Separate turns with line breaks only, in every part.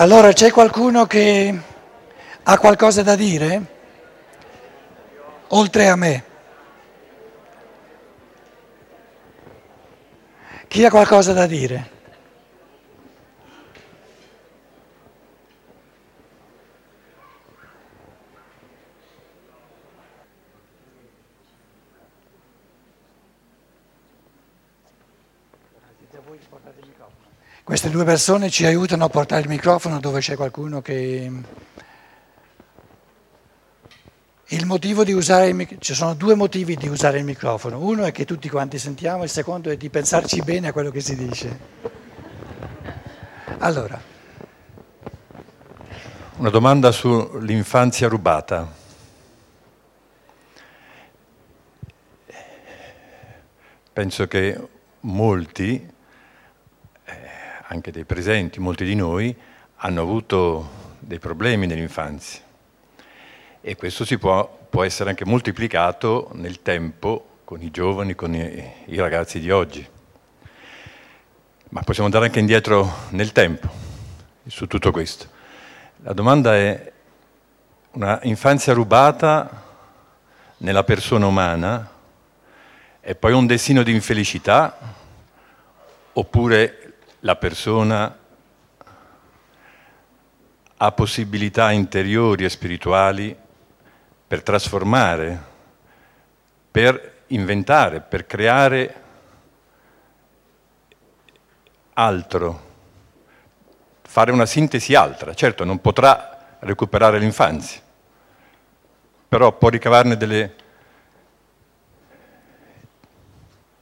Allora c'è qualcuno che ha qualcosa da dire? Oltre a me. Chi ha qualcosa da dire? Queste due persone ci aiutano a portare il microfono dove c'è qualcuno che... Il motivo di usare il microfono, ci sono due motivi di usare il microfono. Uno è che tutti quanti sentiamo, il secondo è di pensarci bene a quello che si dice. Allora.
Una domanda sull'infanzia rubata. Penso che molti anche dei presenti, molti di noi, hanno avuto dei problemi nell'infanzia e questo può, può essere anche moltiplicato nel tempo con i giovani, con i, i ragazzi di oggi. Ma possiamo andare anche indietro nel tempo su tutto questo. La domanda è una infanzia rubata nella persona umana è poi un destino di infelicità oppure la persona ha possibilità interiori e spirituali per trasformare, per inventare, per creare altro, fare una sintesi altra. Certo, non potrà recuperare l'infanzia, però può ricavarne delle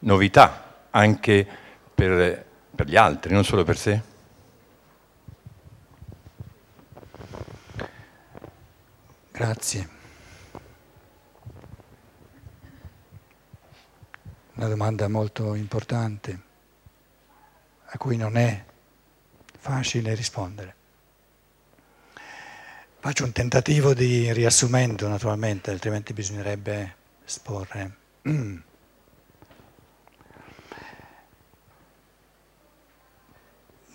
novità anche per per gli altri, non solo per sé?
Grazie. Una domanda molto importante a cui non è facile rispondere. Faccio un tentativo di riassumento naturalmente, altrimenti bisognerebbe esporre.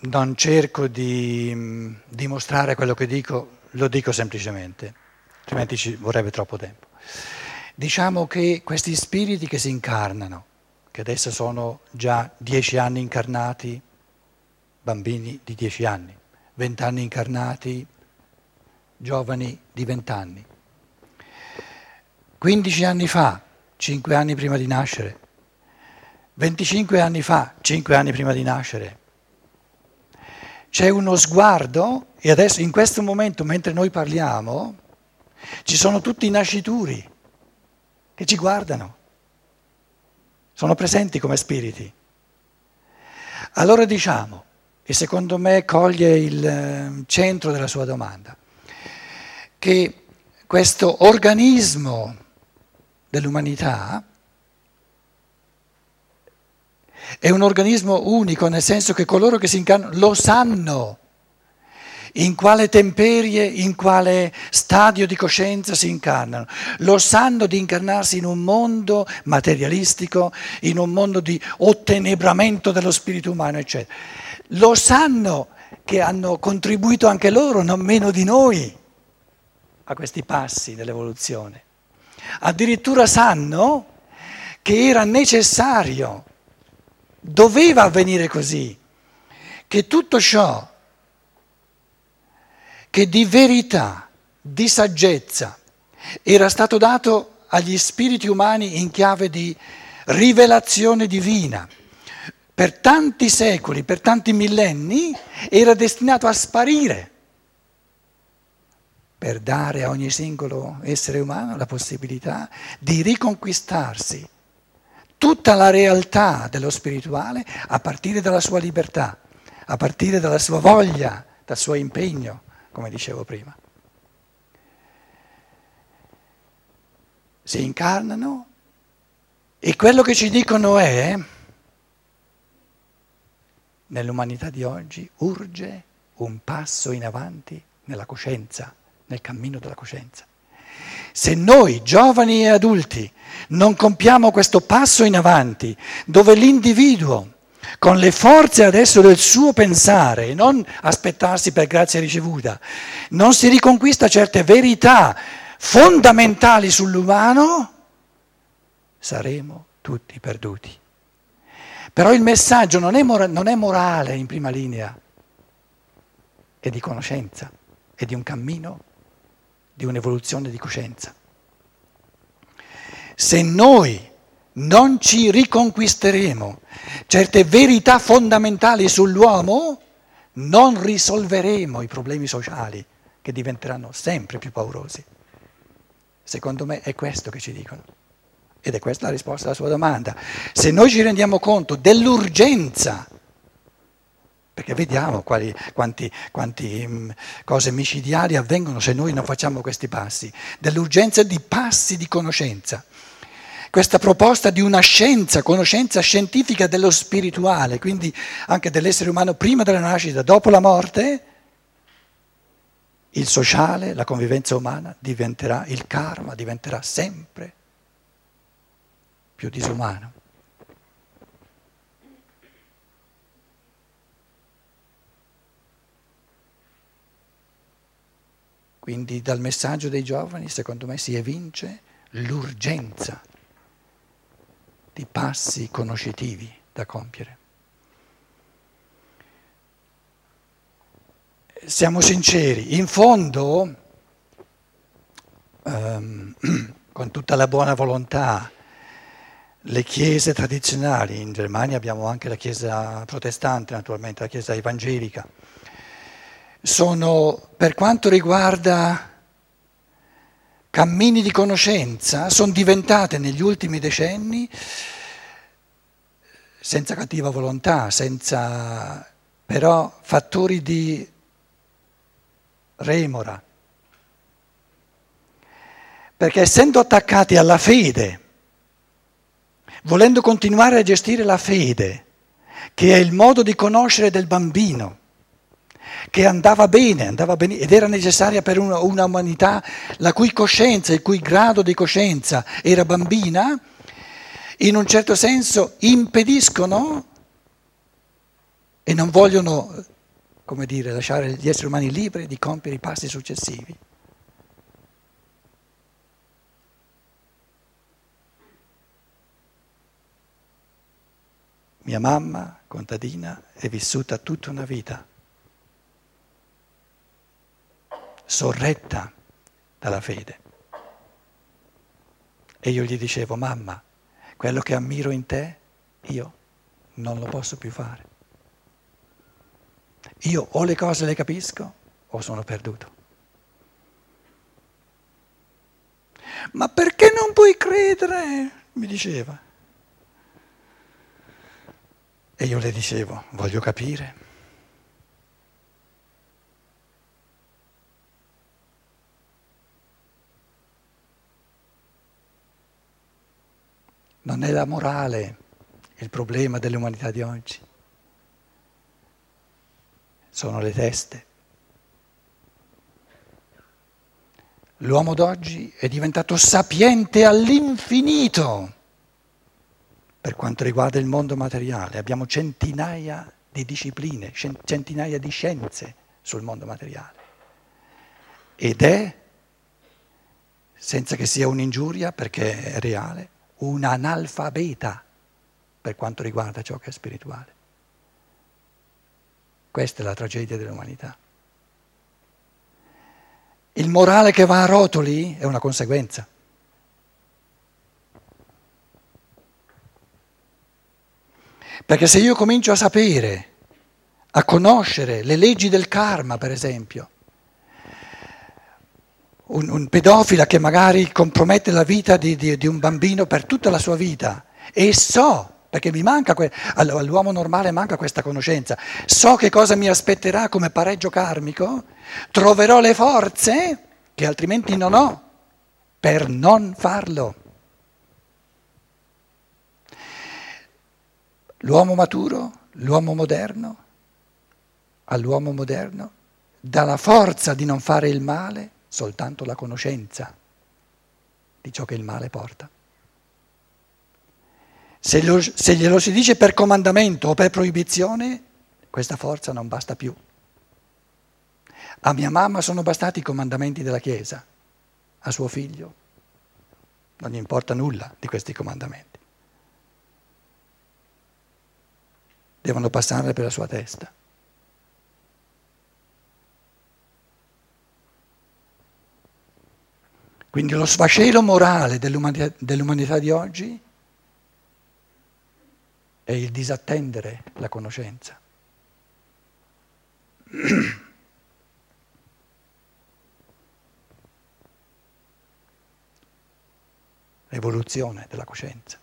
Non cerco di mm, dimostrare quello che dico, lo dico semplicemente, altrimenti ci vorrebbe troppo tempo. Diciamo che questi spiriti che si incarnano, che adesso sono già dieci anni incarnati, bambini di dieci anni, vent'anni incarnati, giovani di vent'anni, quindici anni fa, cinque anni prima di nascere, venticinque anni fa, cinque anni prima di nascere, c'è uno sguardo e adesso in questo momento mentre noi parliamo ci sono tutti i nascituri che ci guardano, sono presenti come spiriti. Allora diciamo, e secondo me coglie il ehm, centro della sua domanda, che questo organismo dell'umanità è un organismo unico, nel senso che coloro che si incarnano lo sanno in quale temperie, in quale stadio di coscienza si incarnano. Lo sanno di incarnarsi in un mondo materialistico, in un mondo di ottenebramento dello spirito umano, eccetera. Lo sanno che hanno contribuito anche loro, non meno di noi, a questi passi dell'evoluzione. Addirittura sanno che era necessario Doveva avvenire così, che tutto ciò che di verità, di saggezza era stato dato agli spiriti umani in chiave di rivelazione divina, per tanti secoli, per tanti millenni, era destinato a sparire per dare a ogni singolo essere umano la possibilità di riconquistarsi tutta la realtà dello spirituale a partire dalla sua libertà, a partire dalla sua voglia, dal suo impegno, come dicevo prima. Si incarnano e quello che ci dicono è, nell'umanità di oggi, urge un passo in avanti nella coscienza, nel cammino della coscienza. Se noi, giovani e adulti, non compiamo questo passo in avanti, dove l'individuo con le forze adesso del suo pensare non aspettarsi per grazia ricevuta, non si riconquista certe verità fondamentali sull'umano, saremo tutti perduti. Però il messaggio non è, mora- non è morale in prima linea, è di conoscenza, è di un cammino, di un'evoluzione di coscienza. Se noi non ci riconquisteremo certe verità fondamentali sull'uomo, non risolveremo i problemi sociali che diventeranno sempre più paurosi. Secondo me è questo che ci dicono. Ed è questa la risposta alla sua domanda. Se noi ci rendiamo conto dell'urgenza, perché vediamo quali, quanti, quanti um, cose micidiali avvengono se noi non facciamo questi passi, dell'urgenza di passi di conoscenza. Questa proposta di una scienza, conoscenza scientifica dello spirituale, quindi anche dell'essere umano prima della nascita, dopo la morte, il sociale, la convivenza umana diventerà, il karma diventerà sempre più disumano. Quindi dal messaggio dei giovani, secondo me, si evince l'urgenza di passi conoscitivi da compiere. siamo sinceri, in fondo, um, con tutta la buona volontà, le chiese tradizionali, in Germania abbiamo anche la chiesa protestante naturalmente, la chiesa evangelica, sono per quanto riguarda cammini di conoscenza, sono diventate negli ultimi decenni, senza cattiva volontà, senza però fattori di remora. Perché essendo attaccati alla fede, volendo continuare a gestire la fede, che è il modo di conoscere del bambino, che andava bene, andava bene ed era necessaria per una, una umanità la cui coscienza, il cui grado di coscienza era bambina, in un certo senso impediscono e non vogliono come dire, lasciare gli esseri umani liberi di compiere i passi successivi. Mia mamma, contadina, è vissuta tutta una vita sorretta dalla fede. E io gli dicevo, mamma, quello che ammiro in te, io non lo posso più fare. Io o le cose le capisco o sono perduto. Ma perché non puoi credere? mi diceva. E io le dicevo, voglio capire. Non è la morale il problema dell'umanità di oggi sono le teste. L'uomo d'oggi è diventato sapiente all'infinito per quanto riguarda il mondo materiale. Abbiamo centinaia di discipline, centinaia di scienze sul mondo materiale. Ed è, senza che sia un'ingiuria, perché è reale, un analfabeta per quanto riguarda ciò che è spirituale. Questa è la tragedia dell'umanità. Il morale che va a rotoli è una conseguenza. Perché se io comincio a sapere, a conoscere le leggi del karma, per esempio, un, un pedofila che magari compromette la vita di, di, di un bambino per tutta la sua vita e so perché mi manca, all'uomo normale manca questa conoscenza. So che cosa mi aspetterà come pareggio karmico, troverò le forze che altrimenti non ho per non farlo. L'uomo maturo, l'uomo moderno, all'uomo moderno dà la forza di non fare il male soltanto la conoscenza di ciò che il male porta. Se, lo, se glielo si dice per comandamento o per proibizione, questa forza non basta più. A mia mamma sono bastati i comandamenti della Chiesa, a suo figlio non gli importa nulla di questi comandamenti. Devono passare per la sua testa. Quindi lo sfascello morale dell'umanità, dell'umanità di oggi è il disattendere la conoscenza. l'evoluzione della coscienza.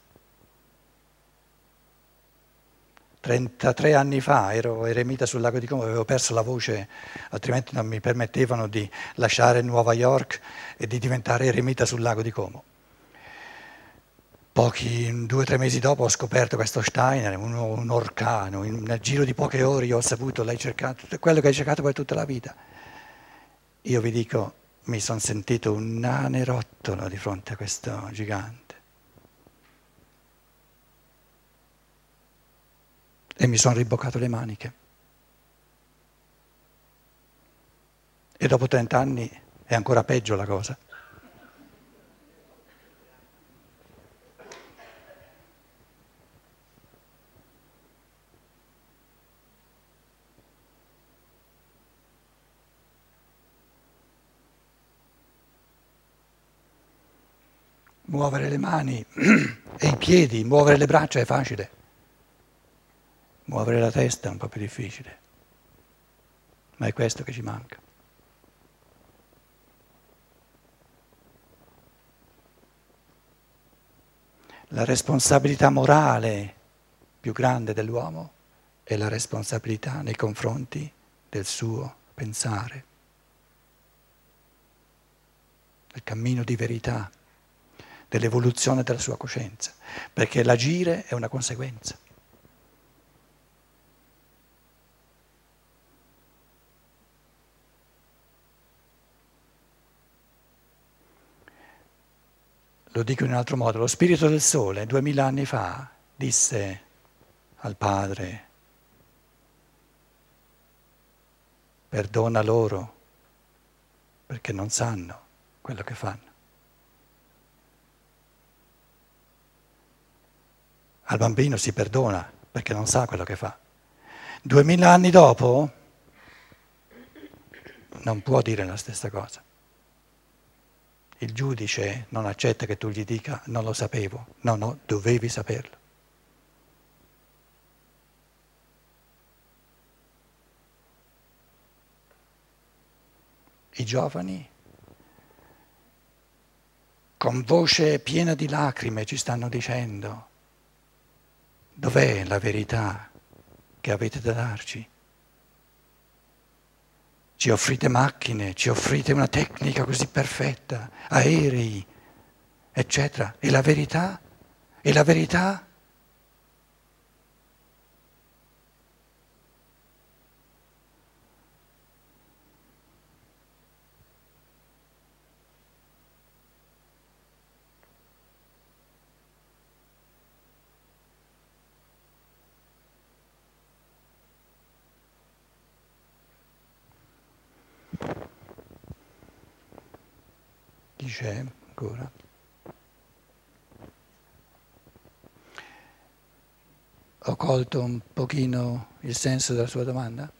33 anni fa ero eremita sul lago di Como, avevo perso la voce, altrimenti non mi permettevano di lasciare Nuova York e di diventare eremita sul lago di Como. Pochi, due o tre mesi dopo ho scoperto questo Steiner, un, un orcano, in, nel giro di poche ore ho saputo, l'hai cercato, quello che hai cercato per tutta la vita. Io vi dico, mi sono sentito un nanerottolo di fronte a questo gigante. E mi sono riboccato le maniche. E dopo 30 anni è ancora peggio la cosa. muovere le mani e i piedi, muovere le braccia è facile, muovere la testa è un po' più difficile, ma è questo che ci manca. La responsabilità morale più grande dell'uomo è la responsabilità nei confronti del suo pensare, del cammino di verità dell'evoluzione della sua coscienza, perché l'agire è una conseguenza. Lo dico in un altro modo, lo spirito del sole duemila anni fa disse al padre, perdona loro perché non sanno quello che fanno. Al bambino si perdona perché non sa quello che fa. Duemila anni dopo non può dire la stessa cosa. Il giudice non accetta che tu gli dica non lo sapevo, no, no, dovevi saperlo. I giovani con voce piena di lacrime ci stanno dicendo Dov'è la verità che avete da darci? Ci offrite macchine, ci offrite una tecnica così perfetta, aerei, eccetera. E la verità? E la verità? C'è ancora. Ho colto un pochino il senso della sua domanda?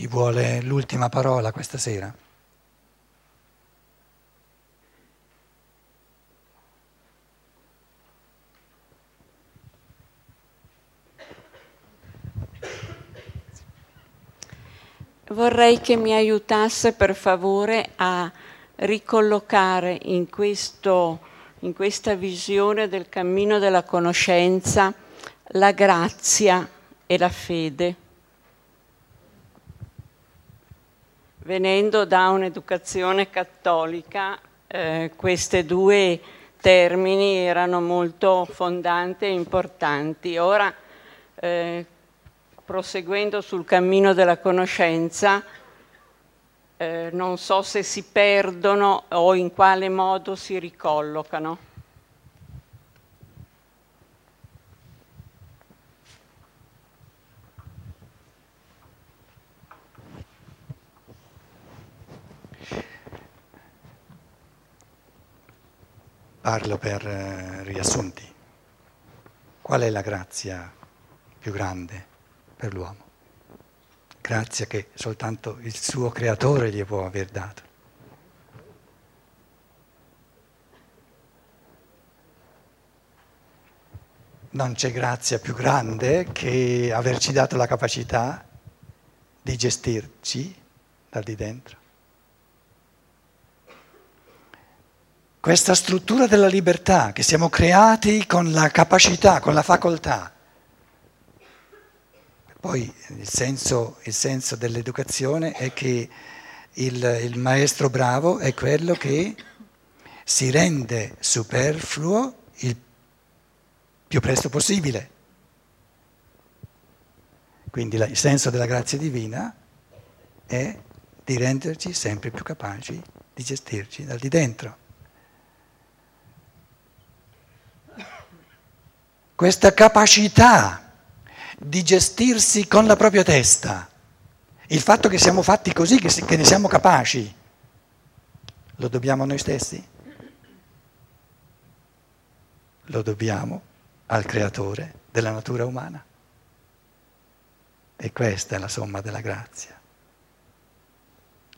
Chi vuole l'ultima parola questa sera?
Vorrei che mi aiutasse per favore a ricollocare in, questo, in questa visione del cammino della conoscenza la grazia e la fede venendo da un'educazione cattolica, eh, questi due termini erano molto fondanti e importanti. Ora, eh, proseguendo sul cammino della conoscenza, eh, non so se si perdono o in quale modo si ricollocano.
Parlo per eh, riassunti. Qual è la grazia più grande per l'uomo? Grazia che soltanto il suo creatore gli può aver dato. Non c'è grazia più grande che averci dato la capacità di gestirci da di dentro. Questa struttura della libertà che siamo creati con la capacità, con la facoltà. Poi il senso, il senso dell'educazione è che il, il maestro bravo è quello che si rende superfluo il più presto possibile. Quindi il senso della grazia divina è di renderci sempre più capaci di gestirci dal di dentro. Questa capacità di gestirsi con la propria testa, il fatto che siamo fatti così, che ne siamo capaci, lo dobbiamo a noi stessi? Lo dobbiamo al creatore della natura umana. E questa è la somma della grazia.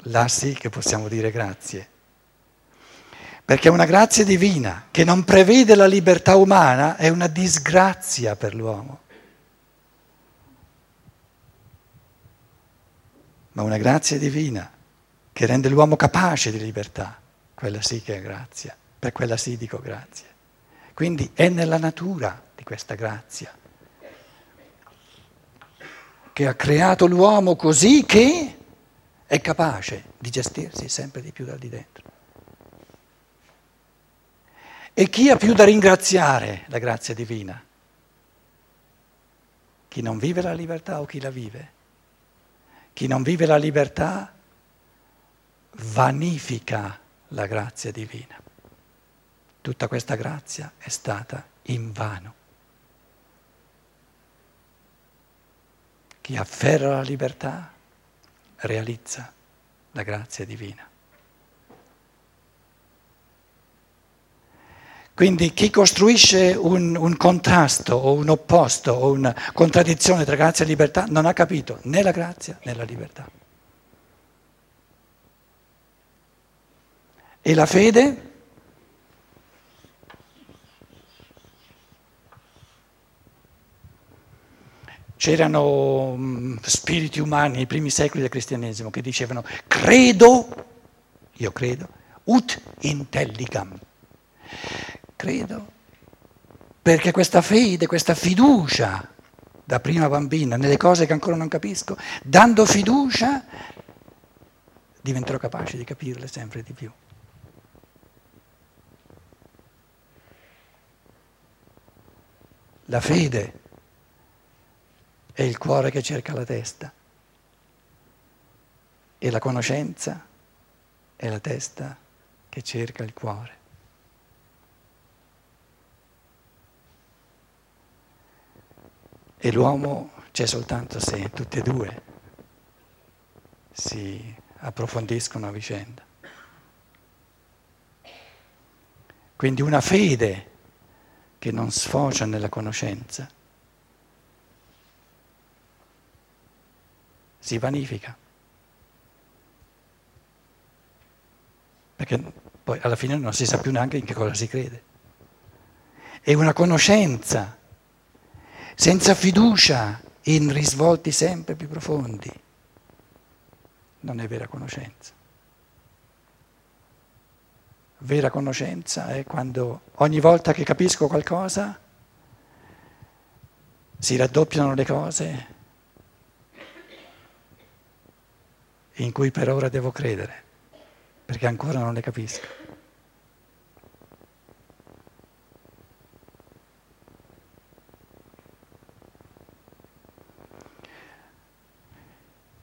Là sì che possiamo dire grazie perché una grazia divina che non prevede la libertà umana è una disgrazia per l'uomo. Ma una grazia divina che rende l'uomo capace di libertà, quella sì che è grazia, per quella sì dico grazie. Quindi è nella natura di questa grazia che ha creato l'uomo così che è capace di gestirsi sempre di più da di dentro. E chi ha più da ringraziare la grazia divina? Chi non vive la libertà o chi la vive? Chi non vive la libertà vanifica la grazia divina. Tutta questa grazia è stata in vano. Chi afferra la libertà realizza la grazia divina. Quindi chi costruisce un, un, contrasto o un opposto o una contraddizione tra grazia e libertà non ha capito né la grazia né la libertà. E la fede? C'erano mm, spiriti umani nei primi secoli del cristianesimo che dicevano credo, io credo, ut intelligam credo, perché questa fede, questa fiducia da prima bambina nelle cose che ancora non capisco, dando fiducia diventerò capace di capirle sempre di più. La fede è il cuore che cerca la testa e la conoscenza è la testa che cerca il cuore. E l'uomo c'è soltanto se tutte e due si approfondiscono a vicenda. Quindi una fede che non sfocia nella conoscenza si vanifica. Perché poi alla fine non si sa più neanche in che cosa si crede. E una conoscenza senza fiducia in risvolti sempre più profondi, non è vera conoscenza. Vera conoscenza è quando ogni volta che capisco qualcosa si raddoppiano le cose in cui per ora devo credere, perché ancora non le capisco.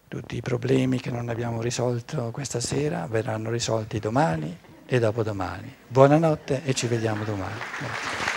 Tutti i problemi che non abbiamo risolto questa sera verranno risolti domani e dopodomani. Buonanotte e ci vediamo domani. Grazie.